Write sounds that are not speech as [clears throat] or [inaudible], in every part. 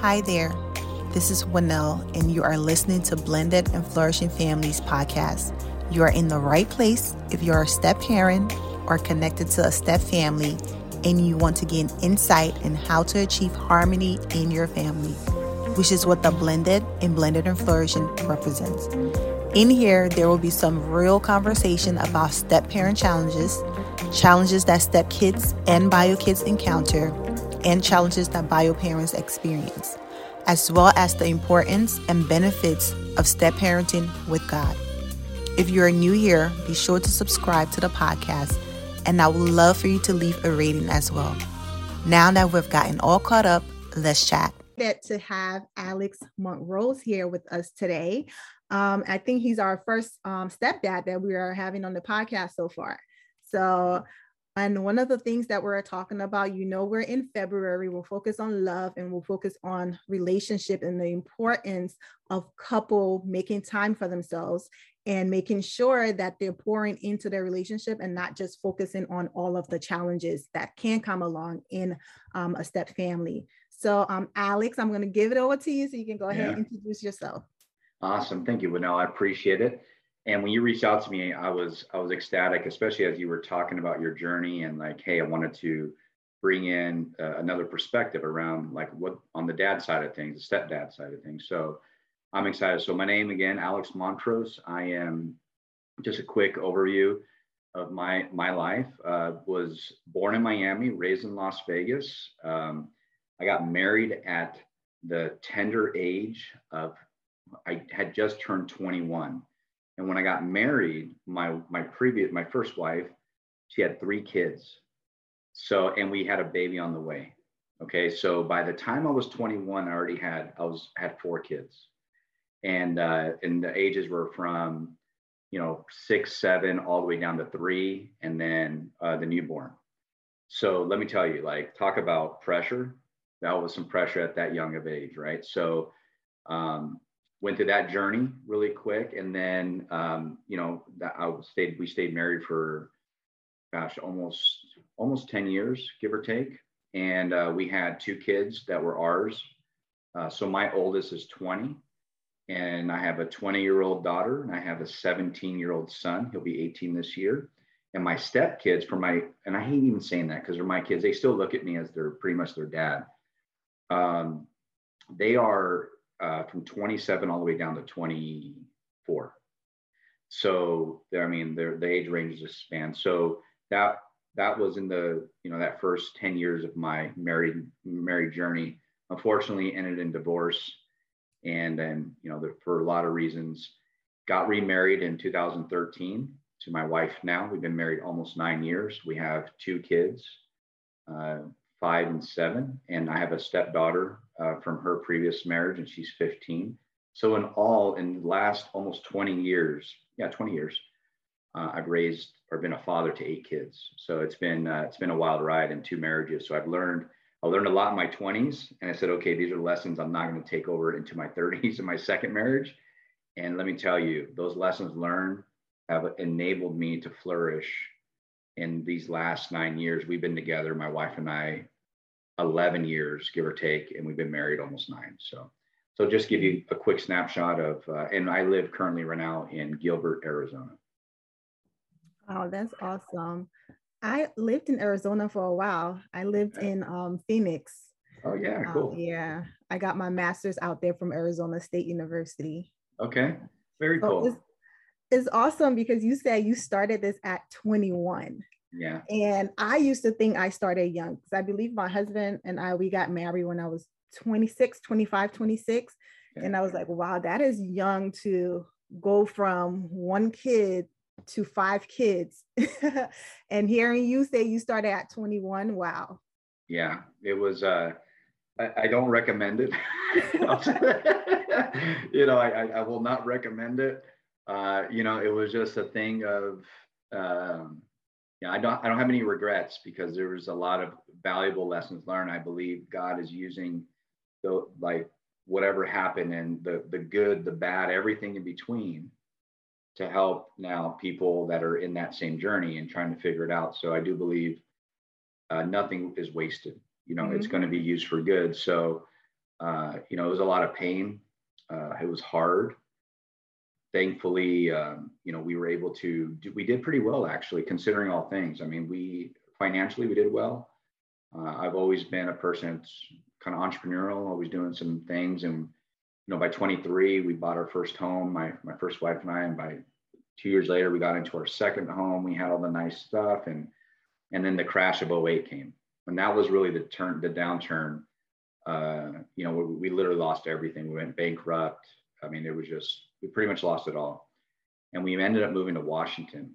Hi there. This is Winnell, and you are listening to Blended and Flourishing Families podcast. You are in the right place if you're a step parent or connected to a step family and you want to gain insight in how to achieve harmony in your family, which is what the Blended and Blended and Flourishing represents. In here, there will be some real conversation about step parent challenges, challenges that step kids and bio kids encounter, and challenges that bio parents experience, as well as the importance and benefits of step parenting with God. If you are new here, be sure to subscribe to the podcast, and I would love for you to leave a rating as well. Now that we've gotten all caught up, let's chat. That to have Alex Montrose here with us today. Um, I think he's our first um, stepdad that we are having on the podcast so far. So, and one of the things that we're talking about, you know, we're in February, we'll focus on love and we'll focus on relationship and the importance of couple making time for themselves and making sure that they're pouring into their relationship and not just focusing on all of the challenges that can come along in um, a step family. So, um, Alex, I'm going to give it over to you so you can go ahead yeah. and introduce yourself. Awesome. Thank you, Winnell. I appreciate it. And when you reached out to me, I was I was ecstatic, especially as you were talking about your journey and like, hey, I wanted to bring in uh, another perspective around like what on the dad side of things, the stepdad side of things. So I'm excited. So my name again, Alex Montrose. I am just a quick overview of my my life. Uh, was born in Miami, raised in Las Vegas. Um, I got married at the tender age of I had just turned 21. And when I got married, my my previous my first wife, she had three kids. So and we had a baby on the way. Okay, so by the time I was 21, I already had I was had four kids, and uh, and the ages were from you know six, seven, all the way down to three, and then uh, the newborn. So let me tell you, like talk about pressure. That was some pressure at that young of age, right? So um, went through that journey really quick. And then um, you know i stayed we stayed married for gosh almost almost 10 years give or take. And uh, we had two kids that were ours. Uh, so my oldest is 20 and i have a 20 year old daughter and i have a 17 year old son. He'll be 18 this year. And my stepkids, for my and i hate even saying that because they're my kids they still look at me as they're pretty much their dad. Um, they are uh, from 27 all the way down to 24. So I mean, the age ranges just span. So that that was in the you know that first 10 years of my married married journey. Unfortunately, ended in divorce, and then you know the, for a lot of reasons, got remarried in 2013 to my wife. Now we've been married almost nine years. We have two kids. Uh, five and seven, and I have a stepdaughter uh, from her previous marriage, and she's 15. So in all, in the last almost 20 years, yeah, 20 years, uh, I've raised or been a father to eight kids. So it's been uh, it's been a wild ride and two marriages. So I've learned I learned a lot in my 20s, and I said, okay, these are lessons I'm not going to take over into my 30s and [laughs] my second marriage. And let me tell you, those lessons learned have enabled me to flourish in these last nine years we've been together my wife and i 11 years give or take and we've been married almost nine so. So just give you a quick snapshot of uh, and i live currently right now in gilbert arizona. Oh that's awesome. I lived in arizona for a while. I lived in um, phoenix. Oh yeah um, cool. yeah i got my master's out there from arizona state university. Okay very so cool. is awesome because you said you started this at 21. Yeah. And I used to think I started young because I believe my husband and I, we got married when I was 26, 25, 26. Okay. And I was like, wow, that is young to go from one kid to five kids. [laughs] and hearing you say you started at 21, wow. Yeah, it was, uh, I, I don't recommend it. [laughs] you know, I, I will not recommend it uh, you know, it was just a thing of, um, yeah, I don't, I don't have any regrets because there was a lot of valuable lessons learned. I believe God is using the like whatever happened and the the good, the bad, everything in between to help now people that are in that same journey and trying to figure it out. So I do believe uh, nothing is wasted. You know, mm-hmm. it's going to be used for good. So Uh, you know, it was a lot of pain. Uh, it was hard. Thankfully, um, you know, we were able to we did pretty well actually, considering all things. I mean, we financially, we did well. Uh, I've always been a person that's kind of entrepreneurial, always doing some things. And, you know, by 23, we bought our first home, my, my first wife and I, and by two years later, we got into our second home. We had all the nice stuff. And, and then the crash of 08 came. And that was really the turn, the downturn. Uh, you know, we, we literally lost everything. We went bankrupt. I mean, it was just, we pretty much lost it all. And we ended up moving to Washington.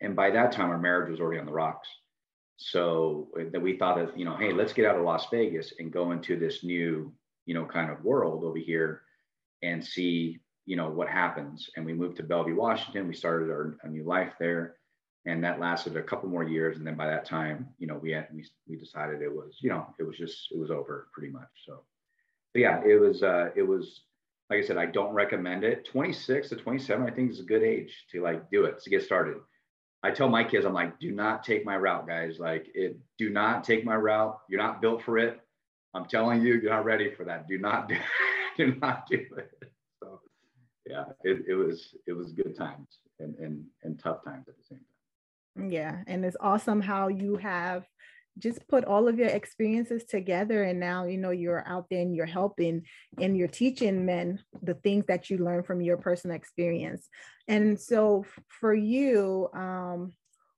And by that time, our marriage was already on the rocks. So uh, that we thought that, you know, hey, let's get out of Las Vegas and go into this new, you know, kind of world over here and see, you know, what happens. And we moved to Bellevue, Washington. We started our a new life there and that lasted a couple more years and then by that time you know we had we, we decided it was you know it was just it was over pretty much so but yeah it was uh it was like i said i don't recommend it. 26 to 27 i think is a good age to like do it to get started. I tell my kids i'm like do not take my route guys. Like it do not take my route. You're not built for it. I'm telling you you're not ready for that. Do not do, [laughs] do not do it. So yeah it, it was it was good times and, and and tough times at the same time. Yeah. And it's awesome how you have just put all of your experiences together and now you know you're out there and you're helping and you're teaching men the things that you learn from your personal experience. And so for you um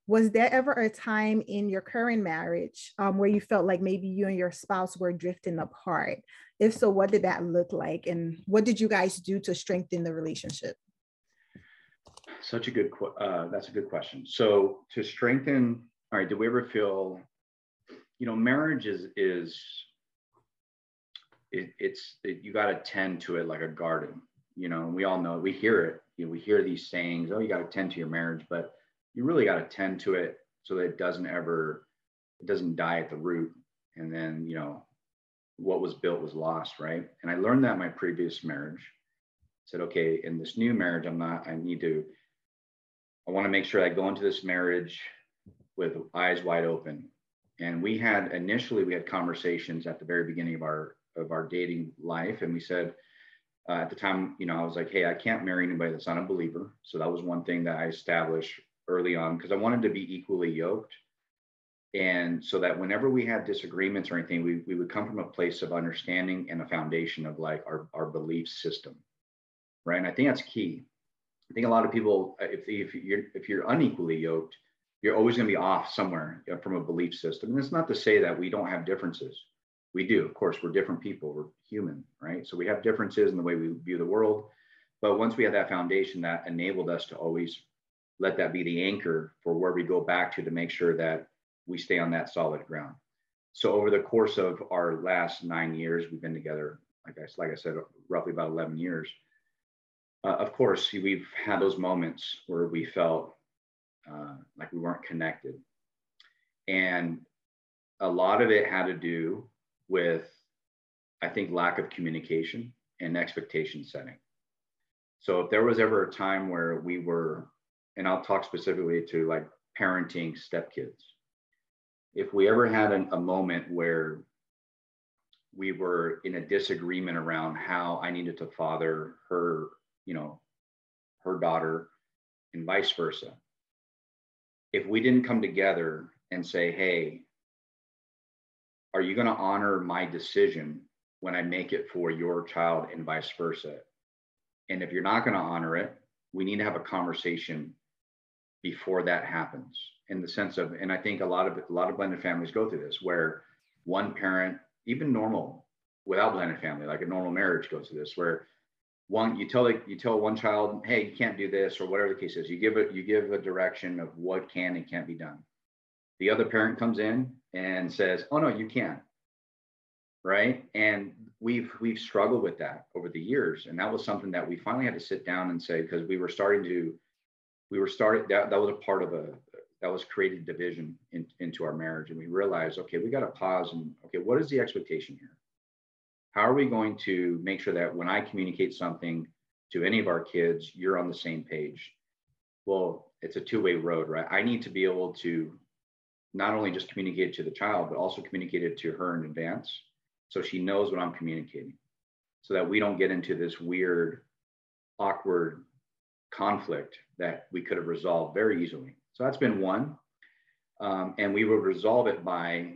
was there ever a time in your current marriage um, where you felt like maybe you and your spouse were drifting apart? If so what did that look like and what did you guys do to strengthen the relationship? Such a good uh, that's a good question. So to strengthen all right did we ever feel you know marriage is is it, it's it, you got to tend to it like a garden you know we all know we hear it you know, we hear these sayings oh you got to tend to your marriage but you really got to tend to it so that it doesn't ever it doesn't die at the root and then you know what was built was lost right and i learned that in my previous marriage I said okay in this new marriage i'm not i need to I want to make sure I go into this marriage with eyes wide open. And we had initially we had conversations at the very beginning of our of our dating life, and we said uh, at the time, you know, I was like, hey, I can't marry anybody that's not a believer. So that was one thing that I established early on because I wanted to be equally yoked. And so that whenever we had disagreements or anything, we, we would come from a place of understanding and a foundation of like our, our belief system. Right. And I think that's key I think a lot of people, if, if you're if you're unequally yoked, you're always going to be off somewhere from a belief system. And it's not to say that we don't have differences. We do, of course. We're different people. We're human, right? So we have differences in the way we view the world. But once we have that foundation, that enabled us to always let that be the anchor for where we go back to to make sure that we stay on that solid ground. So over the course of our last nine years, we've been together, like I, like I said, roughly about 11 years uh, of course, we've had those moments where we felt uh, like we weren't connected. And a lot of it had to do with, I think, lack of communication and expectation setting. So if there was ever a time where we were, and I'll talk specifically to like parenting stepkids, if we ever had an, a moment where we were in a disagreement around how I needed to father her you know, her daughter and vice versa. If we didn't come together and say, hey, are you going to honor my decision when I make it for your child and vice versa? And if you're not going to honor it, we need to have a conversation before that happens in the sense of, and I think a lot of a lot of blended families go through this where one parent, even normal without blended family, like a normal marriage goes through this, where one you tell you tell one child hey you can't do this or whatever the case is you give it you give a direction of what can and can't be done. The other parent comes in and says oh no you can't right? And we've we've struggled with that over the years and that was something that we finally had to sit down and say because we were starting to we were started that, that was a part of a that was created division in, into our marriage and we realized okay we got to pause and okay what is the expectation here how are we going to make sure that when I communicate something to any of our kids, you're on the same page? Well, it's a two way road, right? I need to be able to not only just communicate to the child, but also communicate it to her in advance so she knows what I'm communicating so that we don't get into this weird, awkward conflict that we could have resolved very easily. So that's been one. Um, and we would resolve it by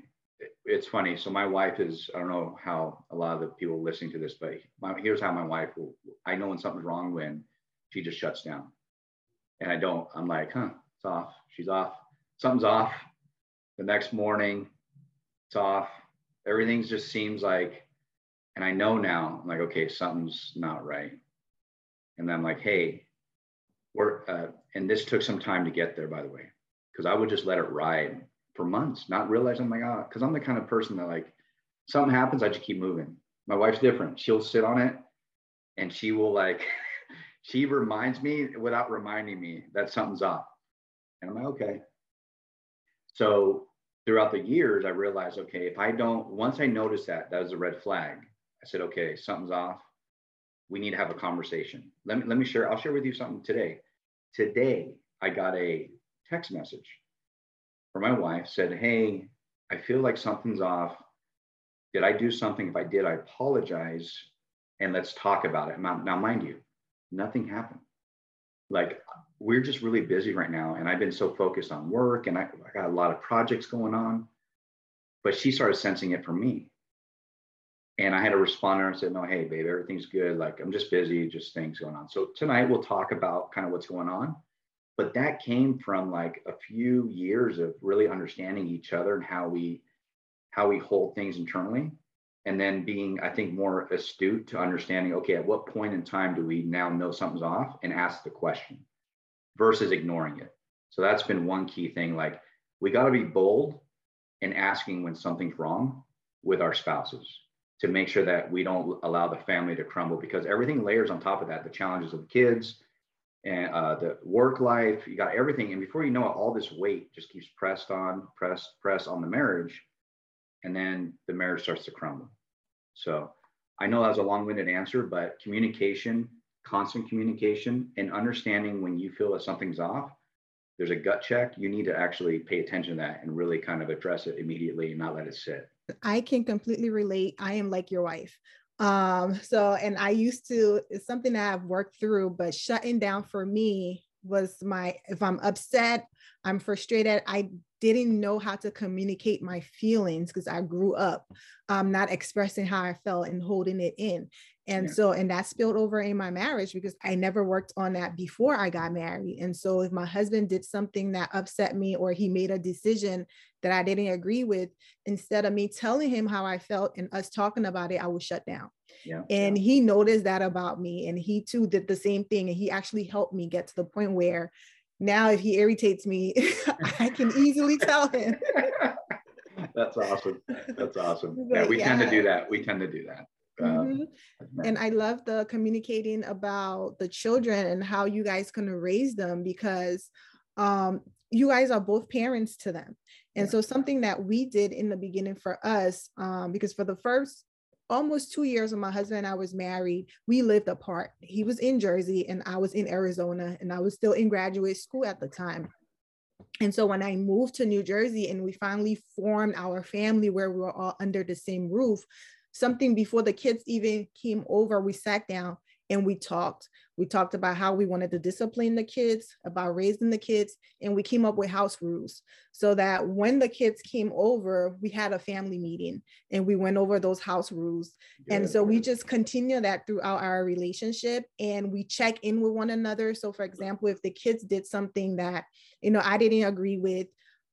it's funny. So my wife is, I don't know how a lot of the people listening to this, but my, here's how my wife will, I know when something's wrong when she just shuts down. And I don't, I'm like, huh, it's off. She's off. Something's off. The next morning, it's off. Everything just seems like, and I know now, I'm like, okay, something's not right. And then I'm like, hey, we're, uh, and this took some time to get there, by the way, because I would just let it ride for months, not realizing, oh my God, because I'm the kind of person that like something happens, I just keep moving. My wife's different. She'll sit on it and she will like, [laughs] she reminds me without reminding me that something's off. And I'm like, okay. So throughout the years, I realized, okay, if I don't, once I noticed that, that was a red flag. I said, okay, something's off. We need to have a conversation. Let me, let me share, I'll share with you something today. Today, I got a text message or my wife said, Hey, I feel like something's off. Did I do something? If I did, I apologize and let's talk about it. Now, now mind you, nothing happened. Like we're just really busy right now. And I've been so focused on work and I, I got a lot of projects going on. But she started sensing it from me. And I had to respond to her and said, No, hey, babe, everything's good. Like I'm just busy, just things going on. So tonight we'll talk about kind of what's going on but that came from like a few years of really understanding each other and how we how we hold things internally. And then being i think more astute to understanding okay at what point in time do we now know something's off and ask the question versus ignoring it. So that's been one key thing like we got to be bold in asking when something's wrong with our spouses to make sure that we don't allow the family to crumble because everything layers on top of that the challenges of the kids and uh, the work life, you got everything. And before you know it, all this weight just keeps pressed on, press, press on the marriage. And then the marriage starts to crumble. So I know that was a long winded answer, but communication, constant communication, and understanding when you feel that something's off, there's a gut check. You need to actually pay attention to that and really kind of address it immediately and not let it sit. I can completely relate. I am like your wife. Um, so, and I used to, it's something that I've worked through, but shutting down for me was my, if I'm upset, I'm frustrated, I didn't know how to communicate my feelings because I grew up um, not expressing how I felt and holding it in. And yeah. so, and that spilled over in my marriage because I never worked on that before I got married. And so, if my husband did something that upset me or he made a decision that I didn't agree with, instead of me telling him how I felt and us talking about it, I would shut down. Yeah. And yeah. he noticed that about me. And he too did the same thing. And he actually helped me get to the point where now if he irritates me, [laughs] I can easily tell him. [laughs] That's awesome. That's awesome. Yeah, we yeah. tend to do that. We tend to do that. Um, mm-hmm. and I love the communicating about the children and how you guys can raise them because um, you guys are both parents to them. And yeah. so something that we did in the beginning for us, um, because for the first almost two years when my husband and I was married, we lived apart. He was in Jersey and I was in Arizona, and I was still in graduate school at the time. And so when I moved to New Jersey and we finally formed our family where we were all under the same roof, something before the kids even came over, we sat down and we talked. We talked about how we wanted to discipline the kids, about raising the kids, and we came up with house rules so that when the kids came over, we had a family meeting and we went over those house rules. Good. And so we just continue that throughout our relationship and we check in with one another. So, for example, if the kids did something that, you know, I didn't agree with,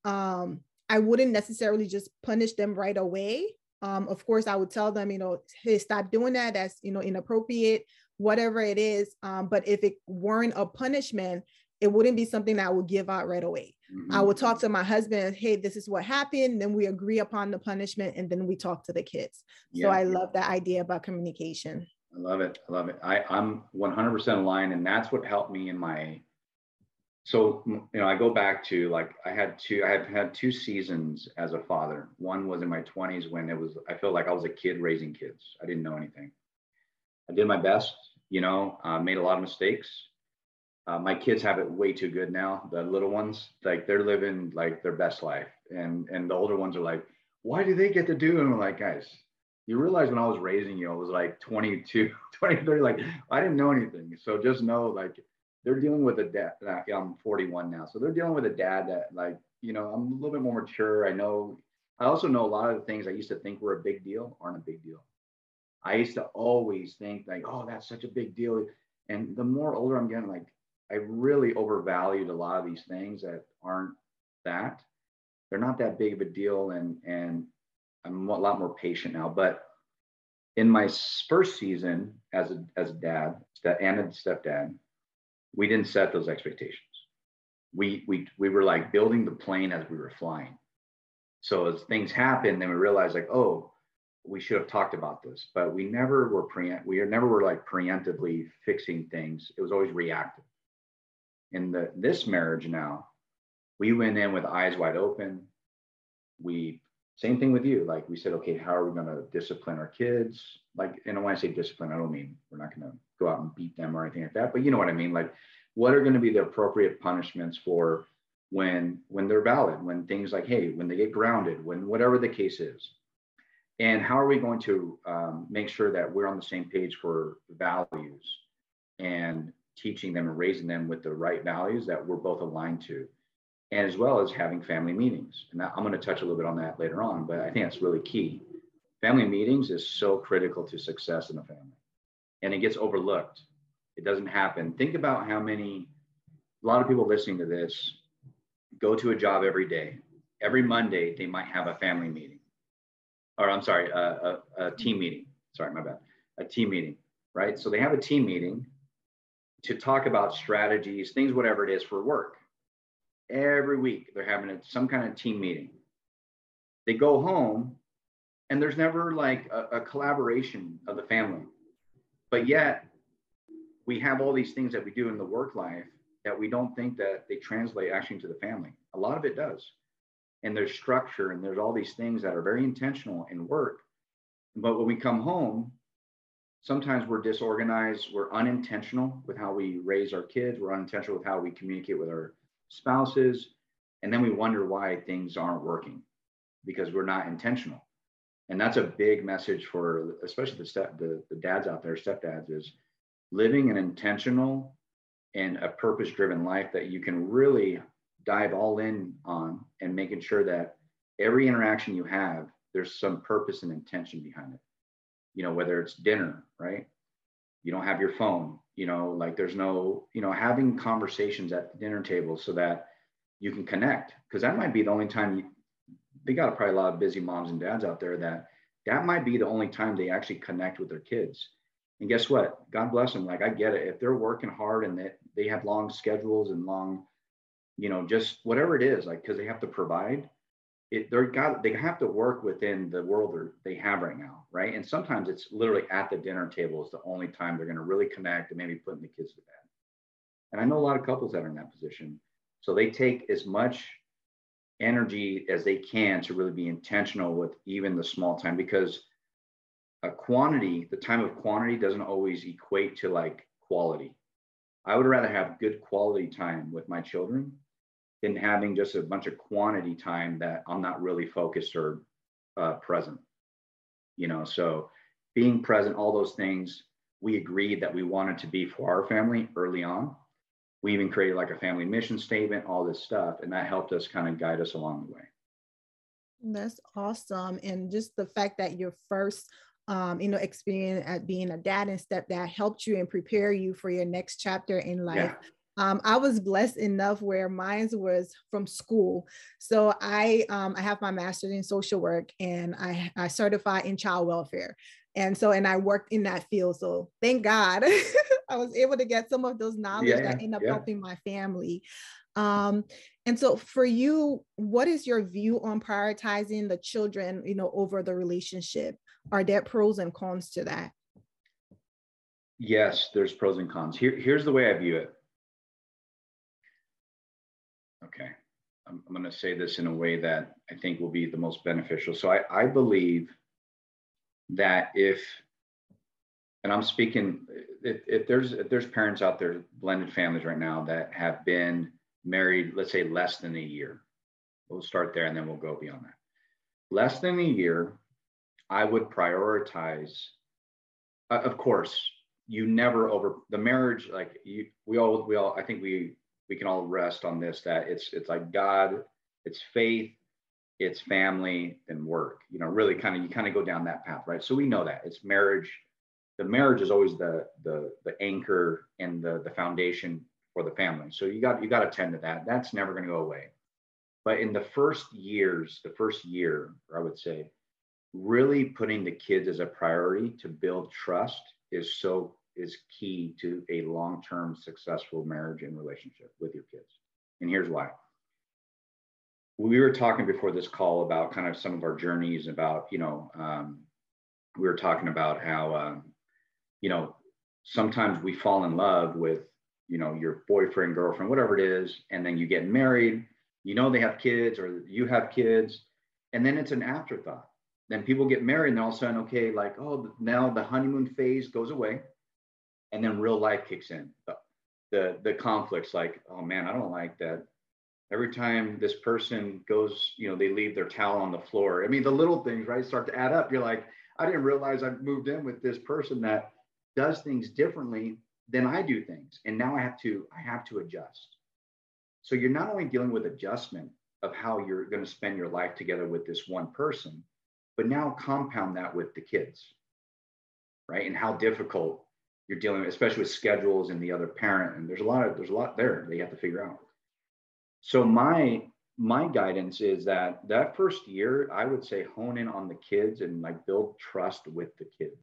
um, I wouldn't necessarily just punish them right away. Um, of course, I would tell them, you know, hey, stop doing that. That's, you know, inappropriate whatever it is. Um, but if it weren't a punishment, it wouldn't be something that I would give out right away. Mm-hmm. I would talk to my husband, hey, this is what happened. Then we agree upon the punishment and then we talk to the kids. Yeah. So I love that idea about communication. I love it. I love it. I, I'm 100% aligned. And that's what helped me in my, so, you know, I go back to like, I had two, I have had two seasons as a father. One was in my 20s when it was, I felt like I was a kid raising kids. I didn't know anything. I did my best, you know, uh, made a lot of mistakes. Uh, my kids have it way too good now. The little ones, like they're living like their best life, and and the older ones are like, why do they get to do? And I'm like, guys, you realize when I was raising you, I was like 22, [laughs] 20, 30, like I didn't know anything. So just know like they're dealing with a dad. I'm 41 now. So they're dealing with a dad that like, you know, I'm a little bit more mature. I know, I also know a lot of the things I used to think were a big deal aren't a big deal. I used to always think like, oh, that's such a big deal. And the more older I'm getting, like I really overvalued a lot of these things that aren't that. They're not that big of a deal. And and I'm a lot more patient now. But in my first season as a as a dad and a stepdad, we didn't set those expectations. We we we were like building the plane as we were flying. So as things happened, then we realized like, oh, we should have talked about this, but we never were pre we never were like preemptively fixing things. It was always reactive. In the this marriage now, we went in with eyes wide open. We same thing with you. Like we said, okay, how are we going to discipline our kids? Like, and when I say discipline, I don't mean we're not going to go out and beat them or anything like that, but you know what I mean. Like, what are going to be the appropriate punishments for when when they're valid, when things like, hey, when they get grounded, when whatever the case is, and how are we going to um, make sure that we're on the same page for values and teaching them and raising them with the right values that we're both aligned to and as well as having family meetings. And I'm going to touch a little bit on that later on, but I think that's really key. Family meetings is so critical to success in a family, and it gets overlooked. It doesn't happen. Think about how many, a lot of people listening to this go to a job every day. Every Monday, they might have a family meeting, or I'm sorry, a, a, a team meeting. Sorry, my bad. A team meeting, right? So they have a team meeting to talk about strategies, things, whatever it is for work every week they're having a, some kind of team meeting they go home and there's never like a, a, collaboration of the family but yet we have all these things that we do in the work life that we don't think that they translate actually to the family a lot of it does and there's structure and there's all these things that are very intentional in work but when we come home sometimes we're disorganized we're unintentional with how we raise our kids we're unintentional with how we communicate with our spouses, and then we wonder why things aren't working because we're not intentional. And that's a big message for especially the step the, the dads out there, stepdads, is living an intentional and a purpose-driven life that you can really dive all in on and making sure that every interaction you have, there's some purpose and intention behind it. You know, whether it's dinner, right? You don't have your phone, you know like there's no you know having conversations at the dinner table so that you can connect because that might be the only time you they got probably a lot of busy moms and dads out there that that might be the only time they actually connect with their kids and guess what god bless them like i get it if they're working hard and they, they have long schedules and long you know just whatever it is like because they have to provide it, they're got they have to work within the world they have right now, right? And sometimes it's literally at the dinner table is the only time they're going to really connect and maybe putting the kids to bed. And I know a lot of couples that are in that position, so they take as much energy as they can to really be intentional with even the small time because a quantity, the time of quantity doesn't always equate to like quality. I would rather have good quality time with my children than having just a bunch of quantity time that I'm not really focused or uh, present. You know, so being present, all those things we agreed that we wanted to be for our family early on. We even created like a family mission statement, all this stuff, and that helped us kind of guide us along the way. That's awesome. And just the fact that your first um, you know, experience at being a dad and stepdad helped you and prepare you for your next chapter in life. Yeah. Um, I was blessed enough where mine was from school. So I um, I have my master's in social work and I, I certified in child welfare. And so, and I worked in that field. So thank God [laughs] I was able to get some of those knowledge yeah, that end up yeah. helping my family. Um, and so for you, what is your view on prioritizing the children, you know, over the relationship? Are there pros and cons to that? Yes, there's pros and cons. Here, here's the way I view it. Okay. I'm, I'm going to say this in a way that I think will be the most beneficial. So I, I believe that if, and I'm speaking, if, if there's if there's parents out there, blended families right now that have been married, let's say less than a year, we'll start there and then we'll go beyond that. Less than a year, I would prioritize, uh, of course, you never over the marriage. Like you, we all, we all, I think we, we can all rest on this, that it's, it's like God, it's faith, it's family and work, you know, really kind of, you kind of go down that path, right? So we know that it's marriage. The marriage is always the, the, the anchor and the, the foundation for the family. So you got, you got to tend to that. That's never going to go away. But in the first years, the first year, I would say, really putting the kids as a priority to build trust is so is key to a long-term successful marriage and relationship with your kids. And here's why. We were talking before this call about kind of some of our journeys about, you know, um, we were talking about how, um, you know, sometimes we fall in love with, you know, your boyfriend, girlfriend, whatever it is, and then you get married, you know, they have kids or you have kids, and then it's an afterthought then people get married and all of a sudden, okay, like, oh, now the honeymoon phase goes away. And then real life kicks in. The, the, conflicts, like, oh man, I don't like that. Every time this person goes, you know, they leave their towel on the floor. I mean, the little things, right, start to add up. You're like, I didn't realize I moved in with this person that does things differently than I do things. And now I have to, I have to adjust. So you're not only dealing with adjustment of how you're going to spend your life together with this one person, but now compound that with the kids, right? And how difficult you're dealing with, especially with schedules and the other parent. And there's a lot of there's a lot there that you have to figure out. So my my guidance is that that first year, I would say hone in on the kids and like build trust with the kids.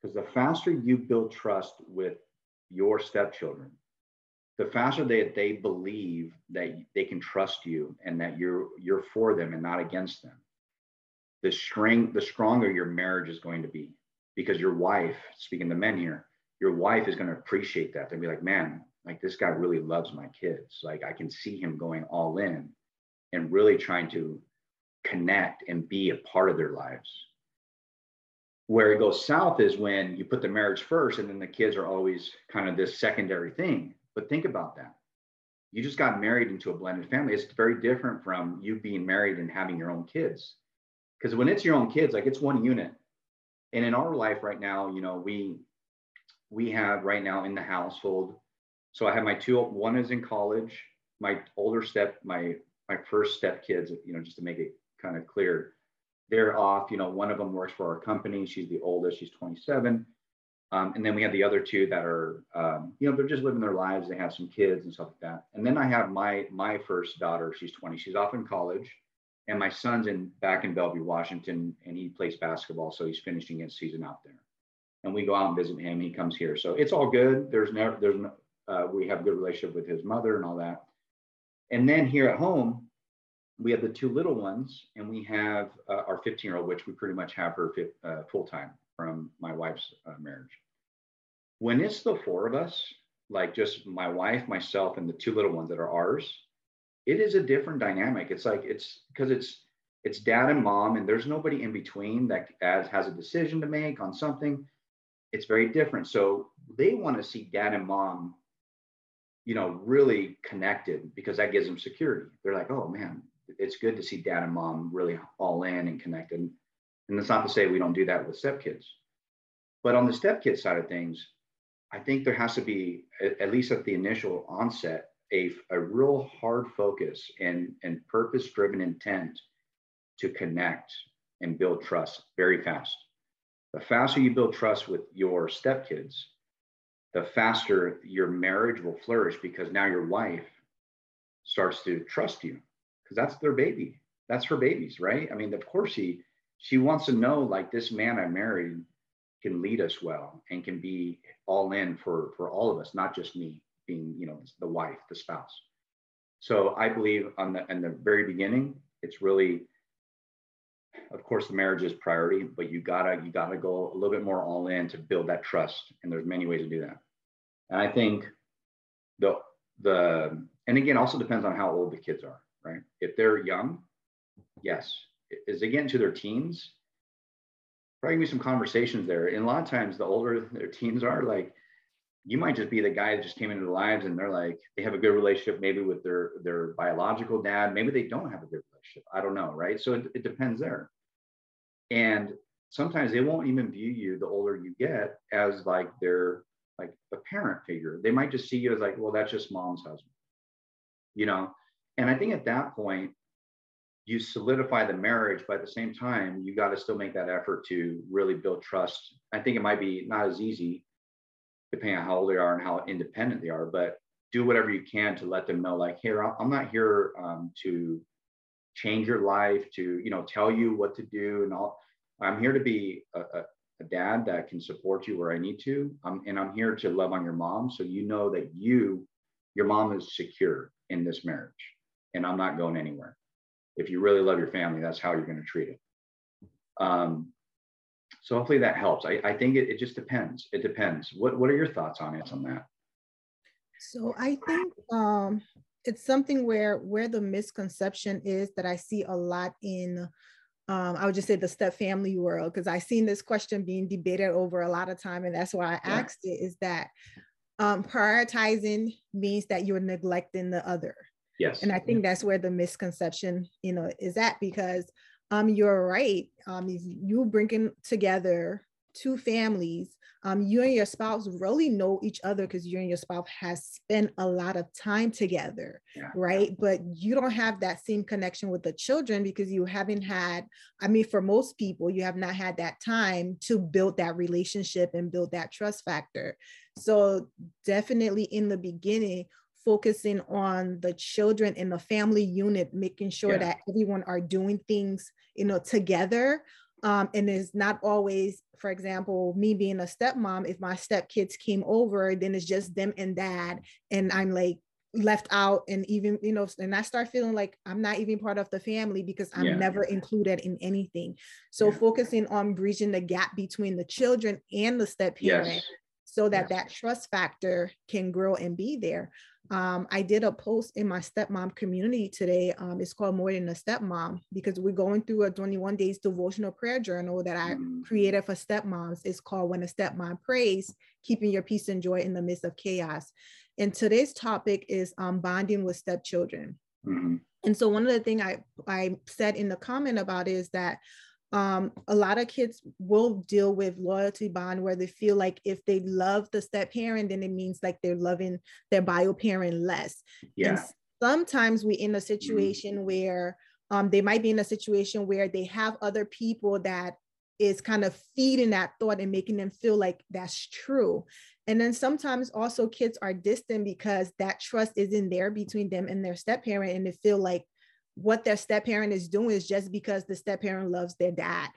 Because the faster you build trust with your stepchildren, the faster they, they believe that they can trust you and that you're you're for them and not against them the strength, the stronger your marriage is going to be. Because your wife, speaking to men here, your wife is going to appreciate that. They'll be like, man, like this guy really loves my kids. Like I can see him going all in and really trying to connect and be a part of their lives. Where it goes south is when you put the marriage first and then the kids are always kind of this secondary thing. But think about that. You just got married into a blended family. It's very different from you being married and having your own kids because when it's your own kids like it's one unit and in our life right now you know we we have right now in the household so i have my two one is in college my older step my my first step kids you know just to make it kind of clear they're off you know one of them works for our company she's the oldest she's 27 um, and then we have the other two that are um, you know they're just living their lives they have some kids and stuff like that. And then i have my my first daughter she's 20 she's off in college and my son's in back in Bellevue, Washington, and he plays basketball, so he's finishing his season out there. And we go out and visit him. He comes here, so it's all good. There's never there's no, uh, we have good relationship with his mother and all that. And then here at home, we have the two little ones, and we have uh, our 15 year old, which we pretty much have her uh, full time from my wife's uh, marriage. When it's the four of us, like just my wife, myself, and the two little ones that are ours, it is a different dynamic. It's like it's because it's it's dad and mom, and there's nobody in between that as has a decision to make on something. It's very different. So they want to see dad and mom, you know, really connected because that gives them security. They're like, oh man, it's good to see dad and mom really all in and connected. And that's not to say we don't do that with stepkids. But on the stepkid side of things, I think there has to be, at least at the initial onset, a, a real hard focus and, and purpose driven intent to connect and build trust very fast. The faster you build trust with your stepkids, the faster your marriage will flourish because now your wife starts to trust you because that's their baby. That's her babies, right? I mean, of course, he she wants to know like this man I married can lead us well and can be all in for for all of us, not just me being, you know, the wife, the spouse. So I believe on the in the very beginning, it's really, of course, the marriage is priority, but you gotta you gotta go a little bit more all in to build that trust. And there's many ways to do that. And I think the the and again also depends on how old the kids are, right? If they're young, yes. As they get into their teens, probably be some conversations there. And a lot of times the older their teens are, like you might just be the guy that just came into their lives and they're like they have a good relationship maybe with their their biological dad. Maybe they don't have a good relationship. I don't know right? So it, it depends there. And sometimes they won't even view you the older you get as like their like a parent figure. They might just see you as like well that's just mom's husband you know? And i think at that point you solidify the marriage but at the same time you got to still make that effort to really build trust. I think it might be not as easy depending on how old they are and how independent they are but do whatever you can to let them know like here i'm not here um, to change your life to you know tell you what to do and all. I'm here to be a, a, a dad that can support you where i need to. Um, and i'm here to love on your mom so you know that you your mom is secure in this marriage and i'm not going anywhere. If you really love your family that's how you're going to treat it. Um, so hopefully that helps i, I think it, it just depends it depends what, what are your thoughts on it on that so I think um, it's something where where the misconception is that I see a lot in um, I would just say the step family world because I've seen this question being debated over a lot of time, and that's why I yeah. asked it. Is that um, prioritizing means that you're neglecting the other? Yes. And I think that's where the misconception, you know, is at because um, you're right. Um, you bringing together two families um, you and your spouse really know each other because you and your spouse has spent a lot of time together yeah. right but you don't have that same connection with the children because you haven't had i mean for most people you have not had that time to build that relationship and build that trust factor so definitely in the beginning focusing on the children in the family unit making sure yeah. that everyone are doing things you know together um, and it's not always, for example, me being a stepmom, if my stepkids came over, then it's just them and dad. And I'm like left out and even, you know, and I start feeling like I'm not even part of the family because I'm yeah. never included in anything. So yeah. focusing on bridging the gap between the children and the step parent yes. so that yes. that trust factor can grow and be there. Um, I did a post in my stepmom community today. Um, it's called More Than a Stepmom because we're going through a 21 days devotional prayer journal that I mm-hmm. created for stepmoms. It's called When a Stepmom Prays, Keeping Your Peace and Joy in the Midst of Chaos. And today's topic is um, bonding with stepchildren. Mm-hmm. And so one of the things I, I said in the comment about is that um, a lot of kids will deal with loyalty bond where they feel like if they love the step parent, then it means like they're loving their bio parent less. Yeah. And sometimes we in a mm-hmm. situation mm-hmm. where um, they might be in a situation where they have other people that is kind of feeding that thought and making them feel like that's true. And then sometimes also kids are distant because that trust isn't there between them and their step parent, and they feel like what their step parent is doing is just because the step parent loves their dad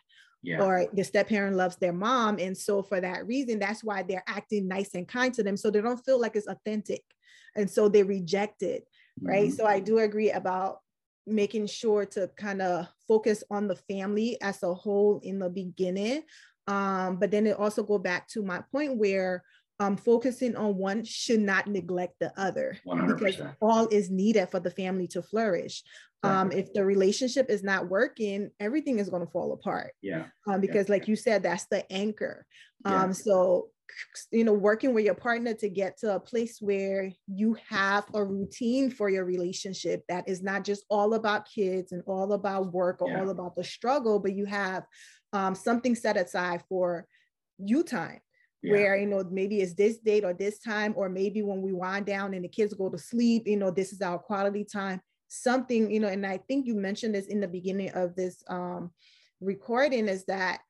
yeah. or the step parent loves their mom. And so for that reason, that's why they're acting nice and kind to them. So they don't feel like it's authentic. And so they reject it. Right. Mm-hmm. So I do agree about making sure to kind of focus on the family as a whole in the beginning. Um, but then it also go back to my point where um, focusing on one should not neglect the other 100%. because all is needed for the family to flourish. Um, if the relationship is not working, everything is going to fall apart. Yeah. Um, because, yeah. like you said, that's the anchor. Um, yeah. So, you know, working with your partner to get to a place where you have a routine for your relationship that is not just all about kids and all about work or yeah. all about the struggle, but you have um, something set aside for you time yeah. where you know maybe it's this date or this time or maybe when we wind down and the kids go to sleep you know this is our quality time something you know and i think you mentioned this in the beginning of this um recording is that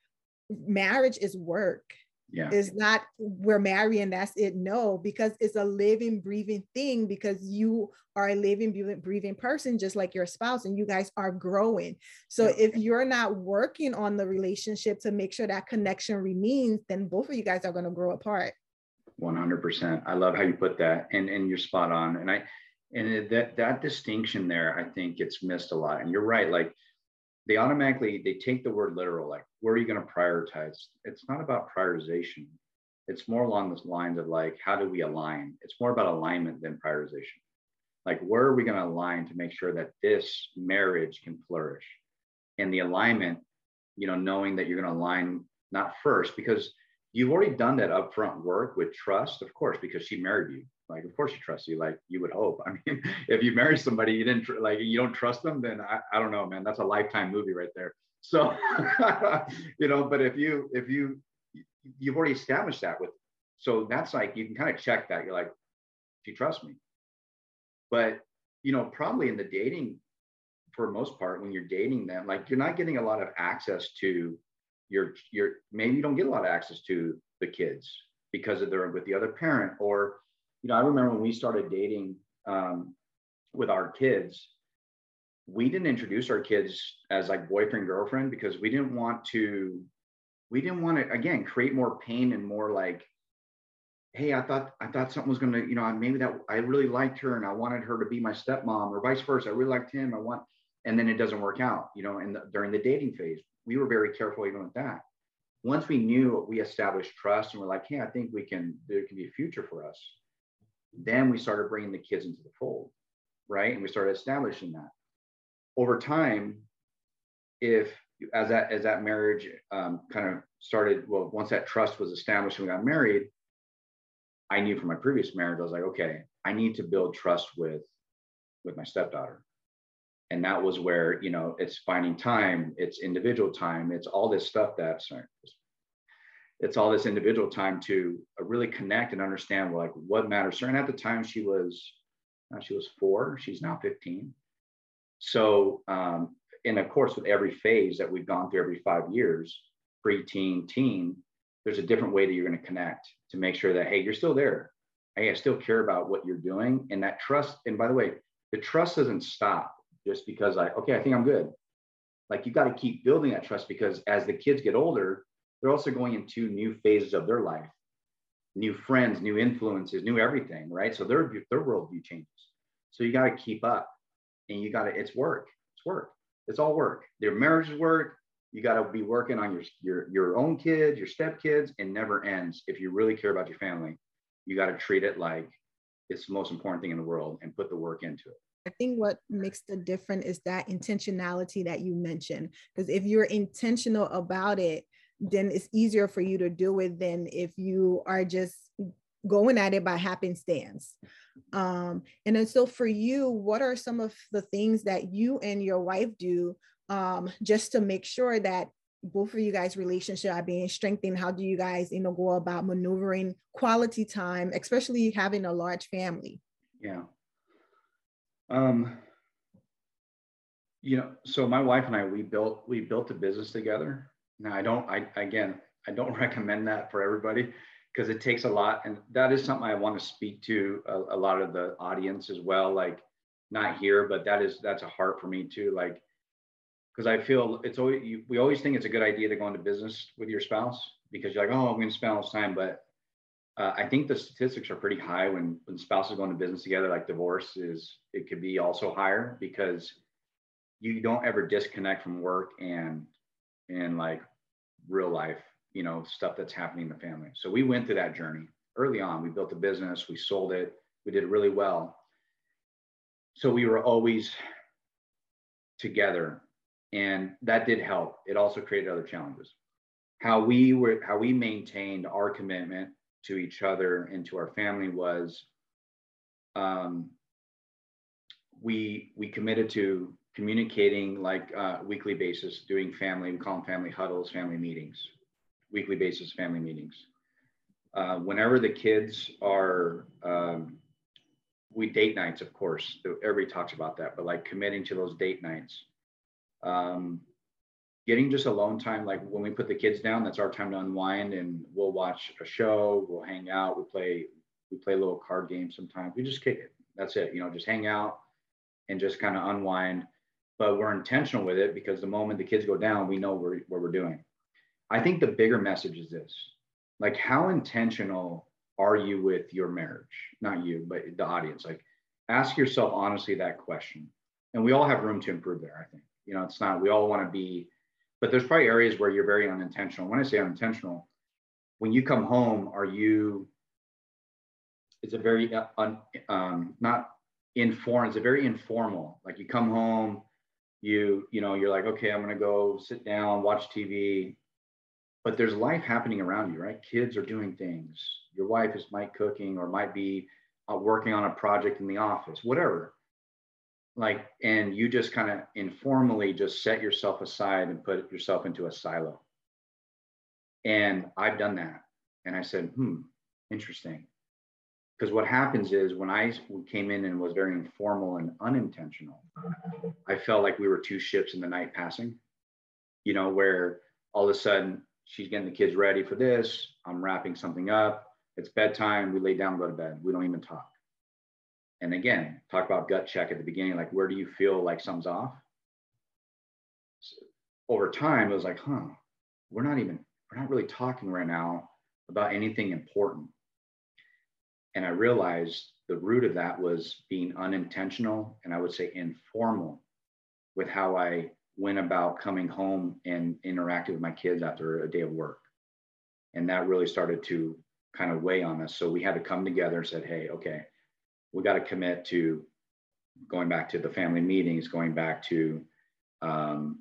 marriage is work yeah. It's not we're marrying, that's it. No, because it's a living, breathing thing because you are a living, breathing person, just like your spouse, and you guys are growing. So yeah. if you're not working on the relationship to make sure that connection remains, then both of you guys are going to grow apart. 100%. I love how you put that and, and you're spot on. And I, and that, that distinction there, I think gets missed a lot. And you're right. Like they automatically they take the word literal like where are you going to prioritize? It's not about prioritization. It's more along the lines of like how do we align? It's more about alignment than prioritization. Like where are we going to align to make sure that this marriage can flourish? And the alignment you know knowing that you're going to align not first because you've already done that upfront work with trust of course because she married you. Like of course she trusts you. Like you would hope. [laughs] I mean if you marry somebody you didn't like you don't trust them then I, I don't know man. That's a lifetime movie right there So, [laughs] you know, but if you, if you, you've already established that with, so that's like, you can kind of check that. You're like, do you trust me? But, you know, probably in the dating, for most part, when you're dating them, like you're not getting a lot of access to your, your, maybe you don't get a lot of access to the kids because of they're with the other parent or, you know, I remember when we started dating um, with our kids, we didn't introduce our kids as like boyfriend girlfriend because we didn't want to we didn't want to again create more pain and more like hey i thought i thought something was going to you know maybe that i really liked her and i wanted her to be my stepmom or vice versa. I really liked him. I want and then it doesn't work out you know and during the dating phase. We were very careful even with that. Once we knew we established trust and we're like hey i think we can there can be a future for us then we started bringing the kids into the fold right? And we started establishing that over time, if as that as that marriage um, kind of started, well, once that trust was established and we got married, I knew from my previous marriage, I was like, okay, I need to build trust with with my stepdaughter. And that was where, you know, it's finding time, it's individual time, it's all this stuff that's it's all this individual time to really connect and understand like what matters. And at the time she was, uh, she was four, she's now 15. So, um, and of course, with every phase that we've gone through every five years, pre-teen, teen, there's a different way that you're going to connect to make sure that hey, you're still there. Hey, I still care about what you're doing, and that trust. And by the way, the trust doesn't stop just because I okay, I think I'm good. Like you got to keep building that trust because as the kids get older, they're also going into new phases of their life, new friends, new influences, new everything, right? So their their worldview changes. So you got to keep up and you got to, it's work. It's work. It's all work. Their marriage is work. You got to be working on your, your, your own kids, your stepkids, and never ends. If you really care about your family, you got to treat it like it's the most important thing in the world and put the work into it. I think what makes the difference is that intentionality that you mentioned. Because if you're intentional about it, then it's easier for you to do it than if you are just going at it by happenstance. Um, and then so for you, what are some of the things that you and your wife do um, just to make sure that both of you guys' relationship are being strengthened? How do you guys, you know, go about maneuvering quality time, especially having a large family? Yeah. Um, you know, so my wife and I, we built we built a business together. Now I don't, I again, I don't [laughs] recommend that for everybody because it takes a lot and that is something i want to speak to a, a, lot of the audience as well like not here but that is that's a heart for me too like because i feel it's always you, we always think it's a good idea to go into business with your spouse because you're like oh i'm going to spend all this time but uh, i think the statistics are pretty high when when spouses go into business together like divorce is it could be also higher because you don't ever disconnect from work and and like real life you know stuff that's happening in the family. So we went through that journey. Early on we built a business we sold it we did really well. So we were always together and that did help. It also created other challenges. How we were how we maintained our commitment to each other and to our family was um, we we committed to communicating like uh, weekly basis doing family we call them family huddles family meetings weekly basis family meetings. Uh, whenever the kids are, um, we date nights, of course, everybody talks about that, but like committing to those date nights. Um, getting just alone time, like when we put the kids down, that's our time to unwind and we'll watch a show, we'll hang out, we play, we play a little card game sometimes. We just kick it. That's it, you know, just hang out and just kind of unwind. But we're intentional with it because the moment the kids go down, we know what we're doing. I think the bigger message is this like, how intentional are you with your marriage? Not you, but the audience. Like, ask yourself honestly that question. And we all have room to improve there, I think. You know, it's not, we all want to be, but there's probably areas where you're very unintentional. When I say unintentional, when you come home, are you, it's a very, uh, un, um, not informal, it's a very informal. Like you come home, you, you know, you're like, okay, I'm going to go sit down, watch TV, but there's life happening around you, right? Kids are doing things. Your wife is might cooking or might be uh, working on a project in the office, whatever. like and you just kind of informally just set yourself aside and put yourself into a silo and i've done that and i said hmm interesting because what happens is when i came in and was very informal and unintentional i felt like we were two ships in the night passing you know where all of a sudden she's getting the kids ready for this. I'm wrapping something up. It's bedtime. We lay down go to bed. We don't even talk. And again, talk about gut check at the beginning, like where do you feel like something's off? So over time, it was like, huh, we're not even, we're not really talking right now about anything important. And I realized the root of that was being unintentional and I would say informal with how I went about coming home and interacting with my kids after a day of work. And that really started to kind of weigh on us. So we had to come together and said, hey, okay, we got to commit to going back to the family meetings, going back to um,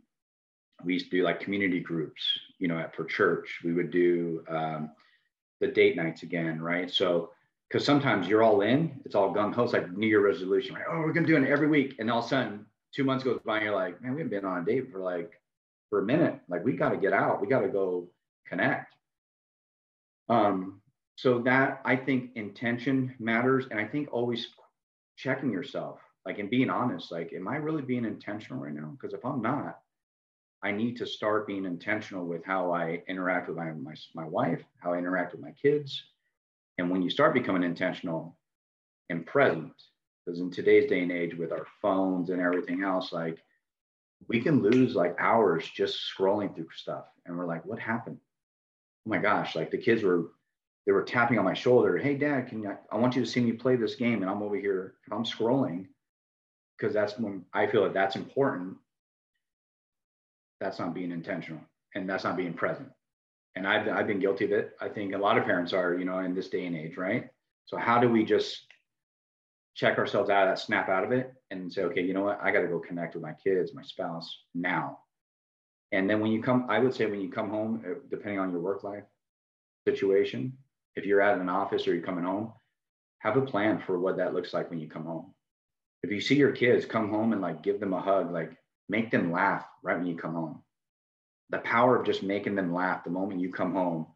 we used to do like community groups, you know, at, for church. We would do um, the date nights again, right? So because sometimes you're all in, it's all gung ho, it's like New Year resolution, right? Oh, we're gonna do it every week, and all of a sudden, two months goes by, and you're like, man, we haven't been on a date for like for a minute. Like we got to get out, we got to go connect. Um, so that i think intention matters and i think always checking yourself like and being honest like am i really being intentional right now because if i'm not i need to start being intentional with how i interact with my, my, my wife how i interact with my kids and when you start becoming intentional and present because in today's day and age with our phones and everything else like we can lose like hours just scrolling through stuff and we're like what happened oh my gosh like the kids were they were tapping on my shoulder. Hey, Dad, can you? I want you to see me play this game, and I'm over here. If I'm scrolling, because that's when I feel that that's important. That's not being intentional, and that's not being present. And I've I've been guilty of it. I think a lot of parents are, you know, in this day and age, right? So how do we just check ourselves out of that, snap out of it, and say, okay, you know what? I got to go connect with my kids, my spouse now. And then when you come, I would say when you come home, uh, depending on your work life situation, if you're at an office or you're coming home, have a plan for what that looks like when you come home. If you see your kids, come home and like give them a hug, like make them laugh right when you come home. The power of just making them laugh the moment you come home.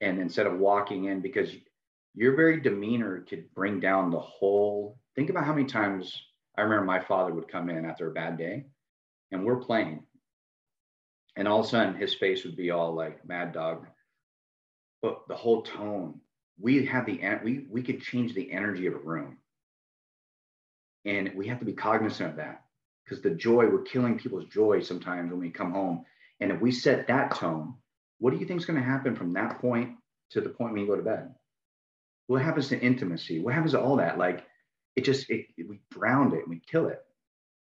And instead of walking in, because your very demeanor could bring down the whole. Think about how many times I remember my father would come in after a bad day and we're playing. And all of a sudden his face would be all like mad dog but the whole tone we have the we we could change the energy of a room and we have to be cognizant of that because the joy we're killing people's joy sometimes when we come home and if we set that tone what do you think is going to happen from that point to the point when you go to bed what happens to intimacy what happens to all that like it just it, we drown it and we kill it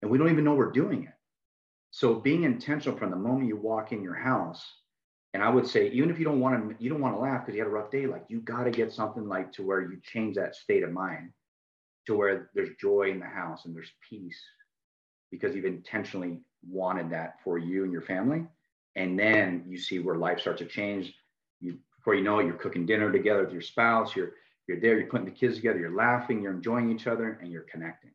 and we don't even know we're doing it so being intentional from the moment you walk in your house and I would say, even if you don't want to, you don't want to laugh because you had a rough day, like you got to get something like to where you change that state of mind to where there's joy in the house and there's peace because you've intentionally wanted that for you and your family. And then you see where life starts to change. You before you know it, you're cooking dinner together with your spouse, you're you're there, you're putting the kids together, you're laughing, you're enjoying each other, and you're connecting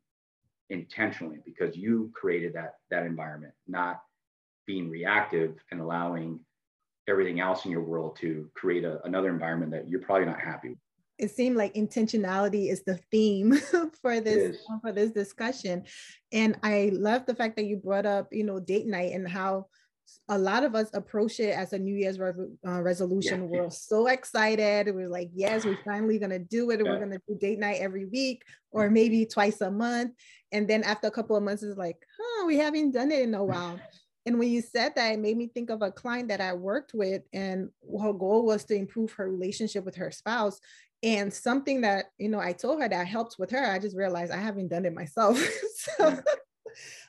intentionally because you created that that environment, not being reactive and allowing everything else in your world to create a, another environment that you're probably not happy with. It seemed like intentionality is the theme [laughs] for this for this discussion. And i love the fact that you brought up you know date night and how a lot of us approach it as a new year's re- uh, resolution yeah. we're so excited we're like yes we're finally going to do it yeah. we're going to do date night every week or maybe twice a month and then after a couple of months it's like huh we haven't done it in a while and when you said that, it made me think of a client that I worked with, and her goal was to improve her relationship with her spouse. And something that, you know, I told her that helped with her, I just realized I haven't done it myself. [laughs] so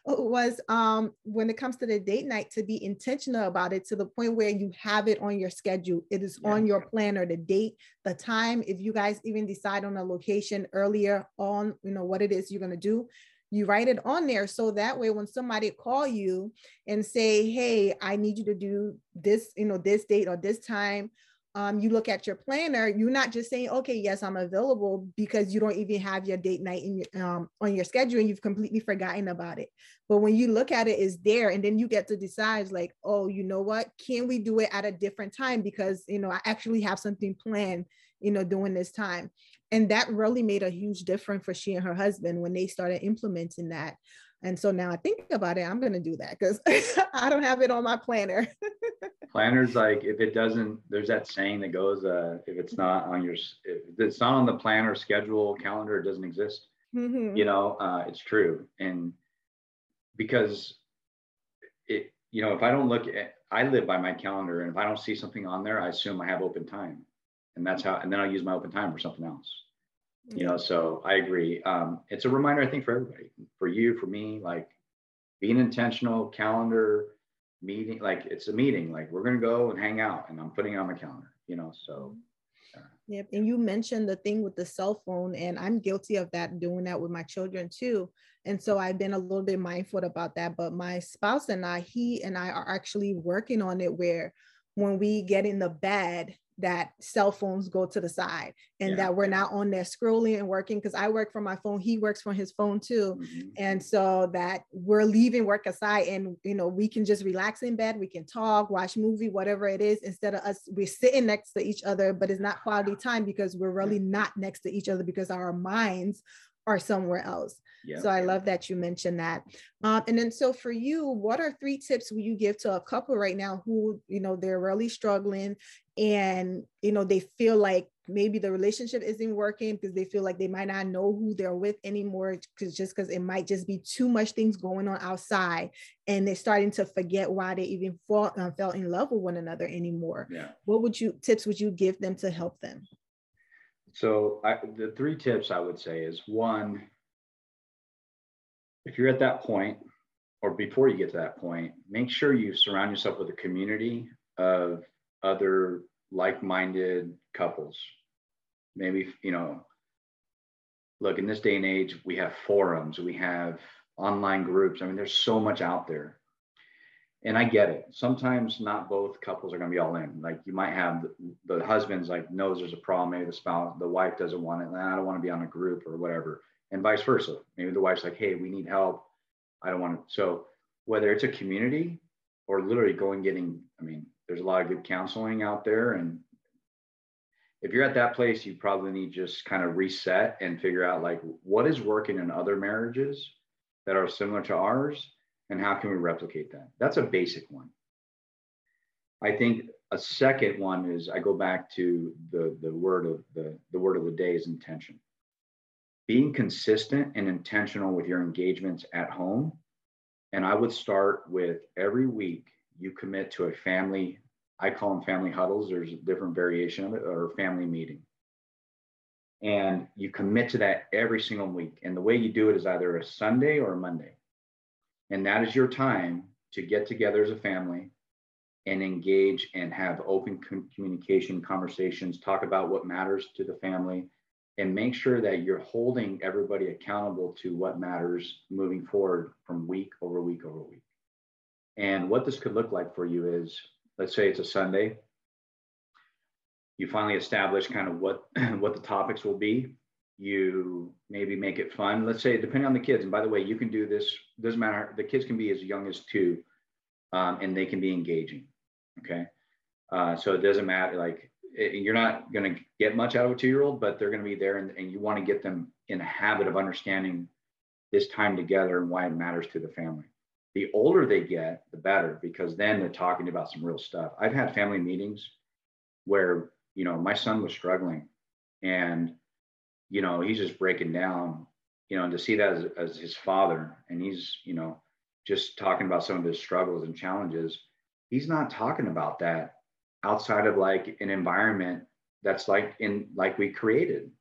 was um, when it comes to the date night to be intentional about it to the point where you have it on your schedule. It is yeah. on your planner, the date, the time. If you guys even decide on a location earlier on, you know, what it is you're going to do, you write it on there so that way when somebody call you and say hey i need you to do this you know this date or this time um, you look at your planner, you're not just saying, okay, yes, I'm available because you don't even have your date night in your, um, on your schedule and you've completely forgotten about it. But when you look at it, it's there. And then you get to decide like, oh, you know what? Can we do it at a different time? Because, you know, I actually have something planned, you know, during this time. And that really made a huge difference for she and her husband when they started implementing that. And so now I think about it, I'm going to do that because [laughs] I don't have it on my planner. [laughs] Planners, like if it doesn't, there's that saying that goes, uh, if it's not on your, if it's not on the planner, schedule, calendar, it doesn't exist. Mm-hmm. You know, uh, it's true. And because it, you know, if I don't look at, I live by my calendar and if I don't see something on there, I assume I have open time. And that's how, and then I'll use my open time for something else you know so i agree. Um, it's a reminder i think for everybody for you for me like being intentional calendar meeting like it's a meeting like we're going to go and hang out and i'm putting it on my calendar you know so yep and you mentioned the thing with the cell phone and i'm guilty of that doing that with my children too. And so i've been a little bit mindful about that but my spouse and i he and i are actually working on it where when we get in the bed that cell phones go to the side and yeah. that we're not on there scrolling and working because I work from my phone, he works from his phone too. Mm-hmm. And so that we're leaving work aside and you know we can just relax in bed, we can talk, watch movie, whatever it is, instead of us we're sitting next to each other, but it's not quality time because we're really not next to each other because our minds are somewhere else. Yeah. So I love that you mentioned that. Um, and then so for you, what are three tips will you give to a couple right now who, you know, they're really struggling and, you know, they feel like maybe the relationship isn't working because they feel like they might not know who they're with anymore because just because it might just be too much things going on outside and they're starting to forget why they even fall, uh, fell in love with one another anymore. Yeah. What would you tips would you give them to help them? So I, the three tips I would say is one, if you're at that point or before you get to that point, make sure you surround yourself with a community of other like-minded couples. Maybe, you know, look, in this day and age, we have forums, we have online groups. I mean, there's so much out there. And I get it. Sometimes not both couples are going to be all in. Like you might have the, the husband's like knows there's a problem, maybe the spouse, the wife doesn't want it, and I don't want to be on a group or whatever and vice versa. Maybe the wife's like, hey, we need help. I don't want to. So whether it's a community or literally going getting, I mean, there's a lot of good counseling out there. And if you're at that place, you probably need just kind of reset and figure out like what is working in other marriages that are similar to ours and how can we replicate that? That's a basic one. I think a second one is I go back to the the word of the the word of the day is intention being consistent and intentional with your engagements at home. And I would start with every week you commit to a family, I call them family huddles, there's a different variation of it, or family meeting. And you commit to that every single week. And the way you do it is either a Sunday or a Monday. And that is your time to get together as a family and engage and have open communication conversations, talk about what matters to the family, and make sure that you're holding everybody accountable to what matters moving forward from week over week over week. And what this could look like for you is let's say it's a Sunday. You finally establish kind of what [clears throat] what the topics will be. You maybe make it fun. Let's say depending on the kids. And by the way, you can do this. Doesn't matter. The kids can be as young as two, um, and they can be engaging. Okay, uh, so it doesn't matter. Like you're not going to get much out of a two year old, but they're going to be there and, and you want to get them in a habit of understanding this time together and why it matters to the family. The older they get, the better, because then they're talking about some real stuff. I've had family meetings where, you know, my son was struggling and, you know, he's just breaking down, you know, and to see that as, as his father and he's, you know, just talking about some of his struggles and challenges, he's not talking about that outside of like an environment that's like in like we created.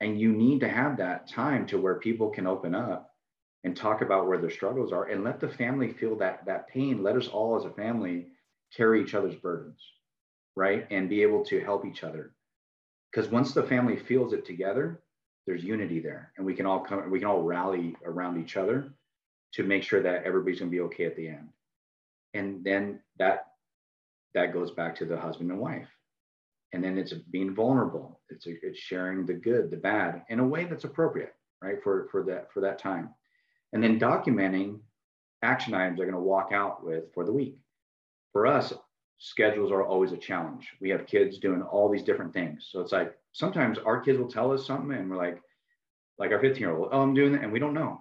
And you need to have that time to where people can open up and talk about where their struggles are and let the family feel that that pain. Let us all as a family carry each other's burdens right? And be able to help each other. Because once the family feels it together there's unity there. And we can all come we can all rally around each other to make sure that everybody's going to be okay at the end. And then that that goes back to the husband and wife. and then it's being vulnerable. It's a, it's sharing the good the bad in a way that's appropriate right for for that for that time. And then documenting action items they're going to walk out with for the week. For us schedules are always a challenge. We have kids doing all these different things. So it's like sometimes our kids will tell us something and we're like like our 15 year old oh i'm doing that and we don't know.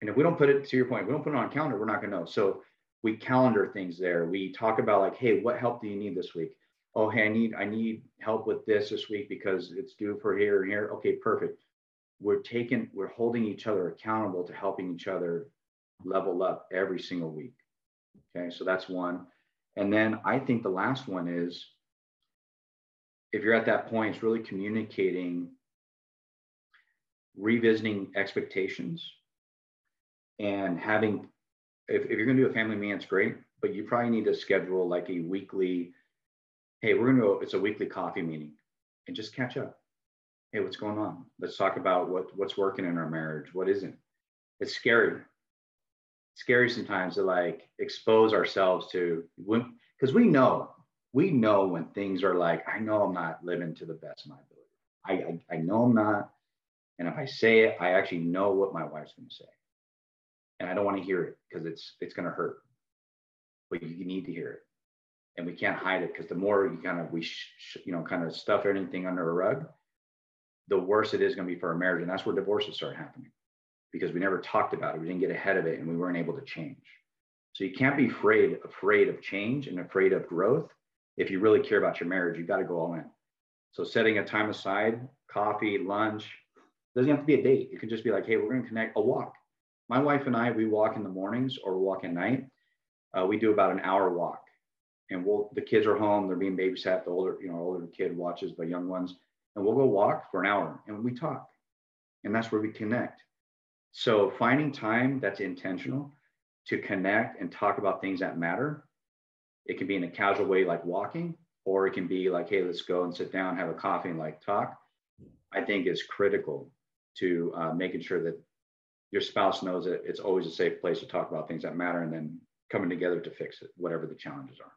And if we don't put it to your point we don't put it on a calendar we're not going to know. So we calendar things there. We talk about like hey what help do you need this week? Oh hey i need i need help with this this week because it's due for here and here. Okay perfect. We're taking we're holding each other accountable to helping each other level up every single week. Okay so that's one. And then i think the last one is if you're at that point it's really communicating revisiting expectations and having if, if you're going to do a family meeting it's great but you probably need to schedule like a weekly hey, we're going to go, it's a weekly coffee meeting and just catch up. Hey, what's going on? Let's talk about what, what's working in our marriage, what isn't. It's scary. It's scary sometimes to like expose ourselves to when, because we know, we know when things are like, I know I'm not living to the best of my ability. I, I, I know I'm not. And if I say it, I actually know what my wife's going to say. And I don't want to hear it because it's it's going to hurt. But you need to hear it. And we can't hide it because the more you kind of we sh- you know kind of stuff anything under a rug the worse it is going to be for our marriage. And that's where divorces start happening because we never talked about it. We didn't get ahead of it and we weren't able to change. So you can't be afraid afraid of change and afraid of growth if you really care about your marriage. You've got to go all in. So setting a time aside coffee lunch doesn't have to be a date. It could just be like hey we're going to connect a walk my wife and i we walk in the mornings or walk at night. Uh, we do about an hour walk. And we'll the kids are home they're being babysat the older you know older kid watches the young ones and we'll go walk for an hour and we talk. And that's where we connect. So finding time that's intentional to connect and talk about things that matter it can be in a casual way like walking or it can be like hey let's go and sit down have a coffee and like talk i think is critical to uh, making sure that your spouse knows that it's always a safe place to talk about things that matter and then coming together to fix it whatever the challenges are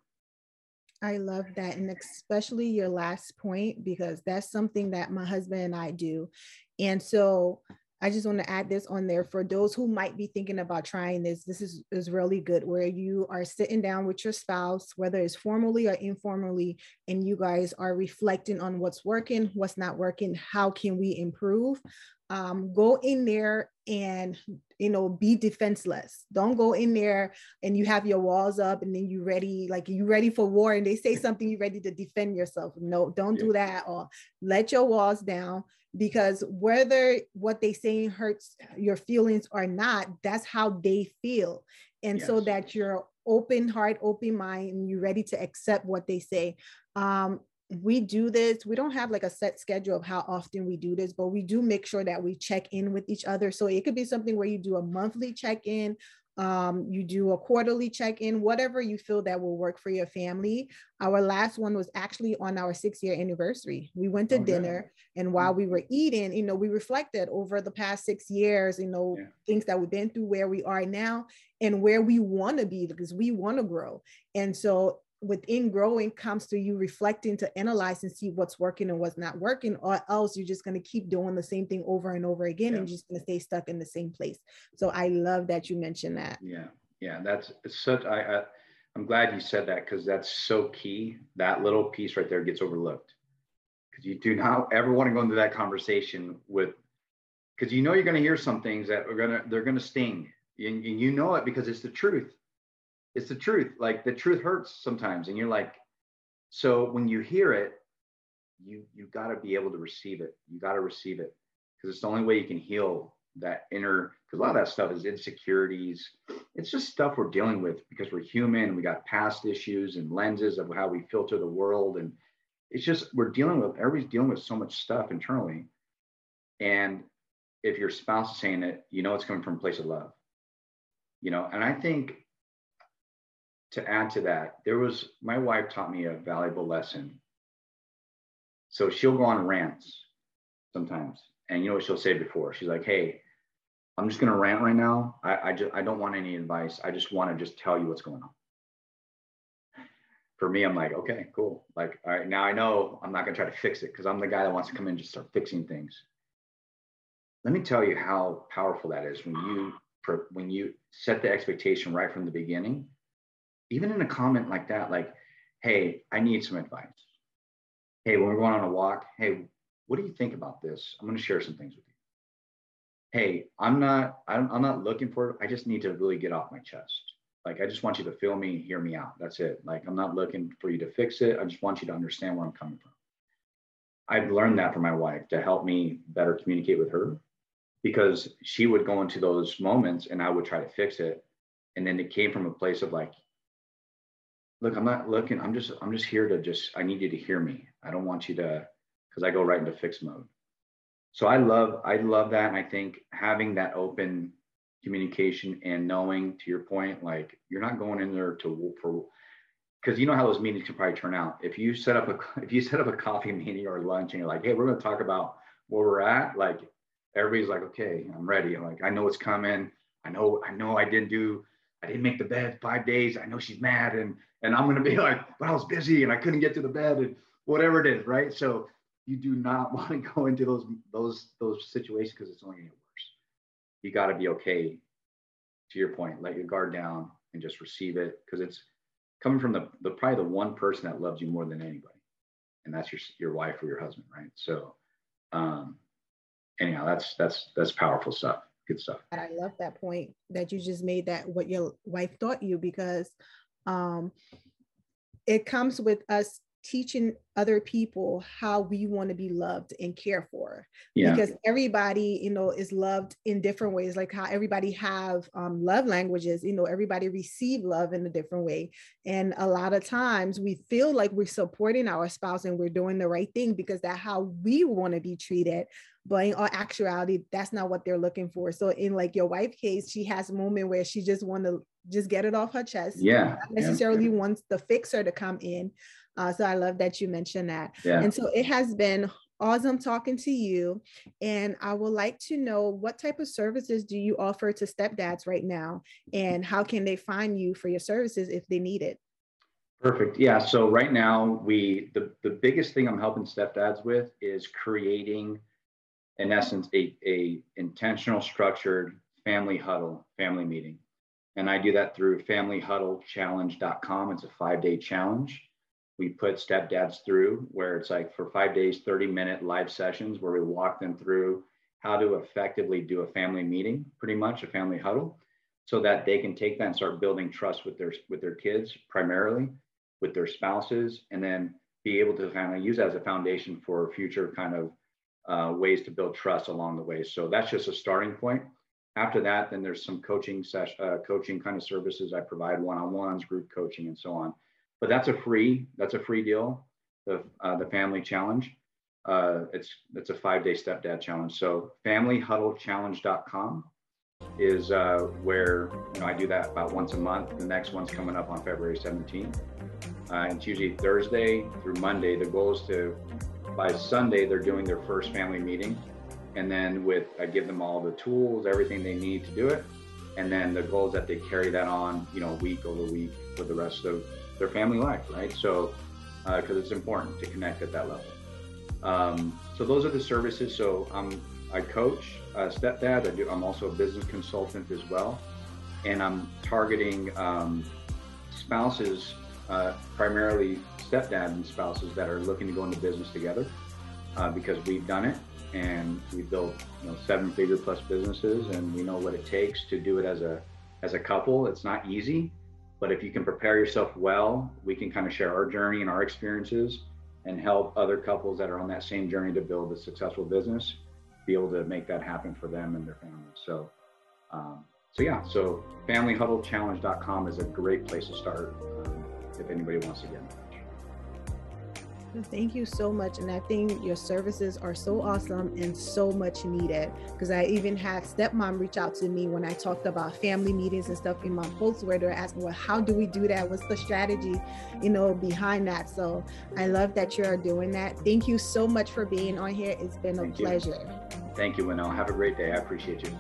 I love that. And especially your last point, because that's something that my husband and I do. And so I just want to add this on there for those who might be thinking about trying this. This is, is really good where you are sitting down with your spouse, whether it's formally or informally, and you guys are reflecting on what's working, what's not working, how can we improve um, go in there and you know be defenseless don't go in there and you have your walls up and then you ready like you ready for war and they say something you ready to defend yourself no don't yeah. do that or let your walls down because whether what they say hurts your feelings or not that's how they feel. And yes. so that you're open heart open mind and you're ready to accept what they say. Um, we do this. We don't have like a set schedule of how often we do this but we do make sure that we check in with each other. So it could be something where you do a monthly check-in um, you do a quarterly check-in whatever you feel that will work for your family our last one was actually on our six year anniversary we went to oh, dinner yeah. and while we were eating you know we reflected over the past six years you know yeah. things that we've been through where we are now and where we want to be because we want to grow and so within growing comes to you reflecting to analyze and see what's working and what's not working or else you're just going to keep doing the same thing over and over again yeah. and just going to stay stuck in the same place. So i love that you mentioned that. Yeah yeah that's such i, I i'm glad you said that because that's so key. That little piece right there gets overlooked. Because you do not ever want to go into that conversation with because you know you're going to hear some things that are going to they're going to sting and you know it because it's the truth it's the truth. Like the truth hurts sometimes, and you're like, so when you hear it, you you got to be able to receive it. You got to receive it because it's the only way you can heal that inner. Because a lot of that stuff is insecurities. It's just stuff we're dealing with because we're human. We got past issues and lenses of how we filter the world, and it's just we're dealing with. Everybody's dealing with so much stuff internally, and if your spouse is saying it, you know it's coming from a place of love. You know, and I think to add to that, there was my wife taught me a valuable lesson. So she'll go on rants sometimes. And you know what she'll say before? She's like, hey, I'm just gonna rant right now. I, I just I don't want any advice. I just want to just tell you what's going on. for me, I'm like, okay, cool. Like, all right, now I know I'm not gonna try to fix it because I'm the guy that wants to come in and just start fixing things. Let me tell you how powerful that is when you when you set the expectation right from the beginning. Even in a comment like that, like, hey, I need some advice. Hey, when we're going on a walk, hey, what do you think about this? I'm gonna share some things with you. Hey, I'm not, I'm, I'm not looking for it. I just need to really get off my chest like, I just want you to feel me, hear me out. That's it. Like, I'm not looking for you to fix it. I just want you to understand where I'm coming from. I've learned that from my wife to help me better communicate with her because she would go into those moments and I would try to fix it. And then it came from a place of like, look, I'm not looking, I'm just, I'm just here to just, I need you to hear me. I don't want you to, because I go right into fix mode. So I love, I love that. And I think having that open communication and knowing to your point like you're not going in there to for because you know how those meetings can probably turn out if you set up a [laughs] if you set up a coffee [laughs] meeting or lunch and you're like hey we're going to talk about where we're at like everybody's like okay i'm ready like i know it's coming i know i know i didn't do i didn't make the bed five days i know she's mad and and i'm going to be [laughs] like but i was busy and i couldn't get to the bed and whatever it is right? So you do not [laughs] want to go into those those those situations because it's only going to get worse. you got to be okay to your point let your guard down and just receive it because it's coming from the, the probably the one person that loves you more than anybody. And that's your your wife or your husband right? So um anyhow that's that's that's powerful stuff. Good stuff. I love that point that you just made that what your wife taught you because um it comes with us teaching other people how we want to be loved and cared for yeah. because everybody you know is loved in different ways like how everybody have um, love languages you know everybody receive love in a different way and a lot of times we feel like we're supporting our spouse and we're doing the right thing because that's how we want to be treated but in all actuality that's not what they're looking for so in like your wife case she has a moment where she just want to just get it off her chest yeah not necessarily yeah. wants the fixer to come in uh, so I love that you mentioned that. Yeah. And so it has been awesome talking to you. And I would like to know what type of services do you offer to stepdads right now? And how can they find you for your services if they need it? Perfect. Yeah. So right now we the, the biggest thing I'm helping stepdads with is creating in essence a, a intentional structured family huddle family meeting. And I do that through familyhuddlechallenge.com. It's a five-day challenge we put stepdads through where it's like for five days 30 minute live sessions where we walk them through how to effectively do a family meeting pretty much a family huddle so that they can take that and start building trust with their with their kids primarily with their spouses and then be able to kind of use that as a foundation for future kind of uh, ways to build trust along the way. So that's just a starting point. After that then there's some coaching session uh, coaching kind of services. I provide one-on-ones group coaching and so on but that's a free that's a free deal. The uh, the family challenge. Uh, it's it's a five day stepdad challenge. So familyhuddlechallenge.com is uh, where you know I do that about once a month. The next one's coming up on February 17th. Uh, it's usually Thursday through Monday. The goal is to by Sunday they're doing their first family meeting, and then with I give them all the tools, everything they need to do it, and then the goal is that they carry that on, you know, week over week for the rest of their family life, right? So, because uh, it's important to connect at that level. Um, so those are the services. So I'm I coach uh, stepdad. I do. I'm also a business consultant as well, and I'm targeting um, spouses, uh, primarily stepdad and spouses that are looking to go into business together, uh, because we've done it and we built you know seven figure plus businesses, and we know what it takes to do it as a as a couple. It's not easy. But if you can prepare yourself well, we can kind of share our journey and our experiences and help other couples that are on that same journey to build a successful business be able to make that happen for them and their families. So, um, so yeah, so familyhuddlechallenge.com is a great place to start um, if anybody wants to get Thank you so much. And I think your services are so awesome and so much needed. Because I even had stepmom reach out to me when I talked about family meetings and stuff in my posts where they're asking, well, how do we do that? What's the strategy, you know, behind that? So I love that you are doing that. Thank you so much for being on here. It's been a Thank pleasure. You. Thank you, Winell. Have a great day. I appreciate you.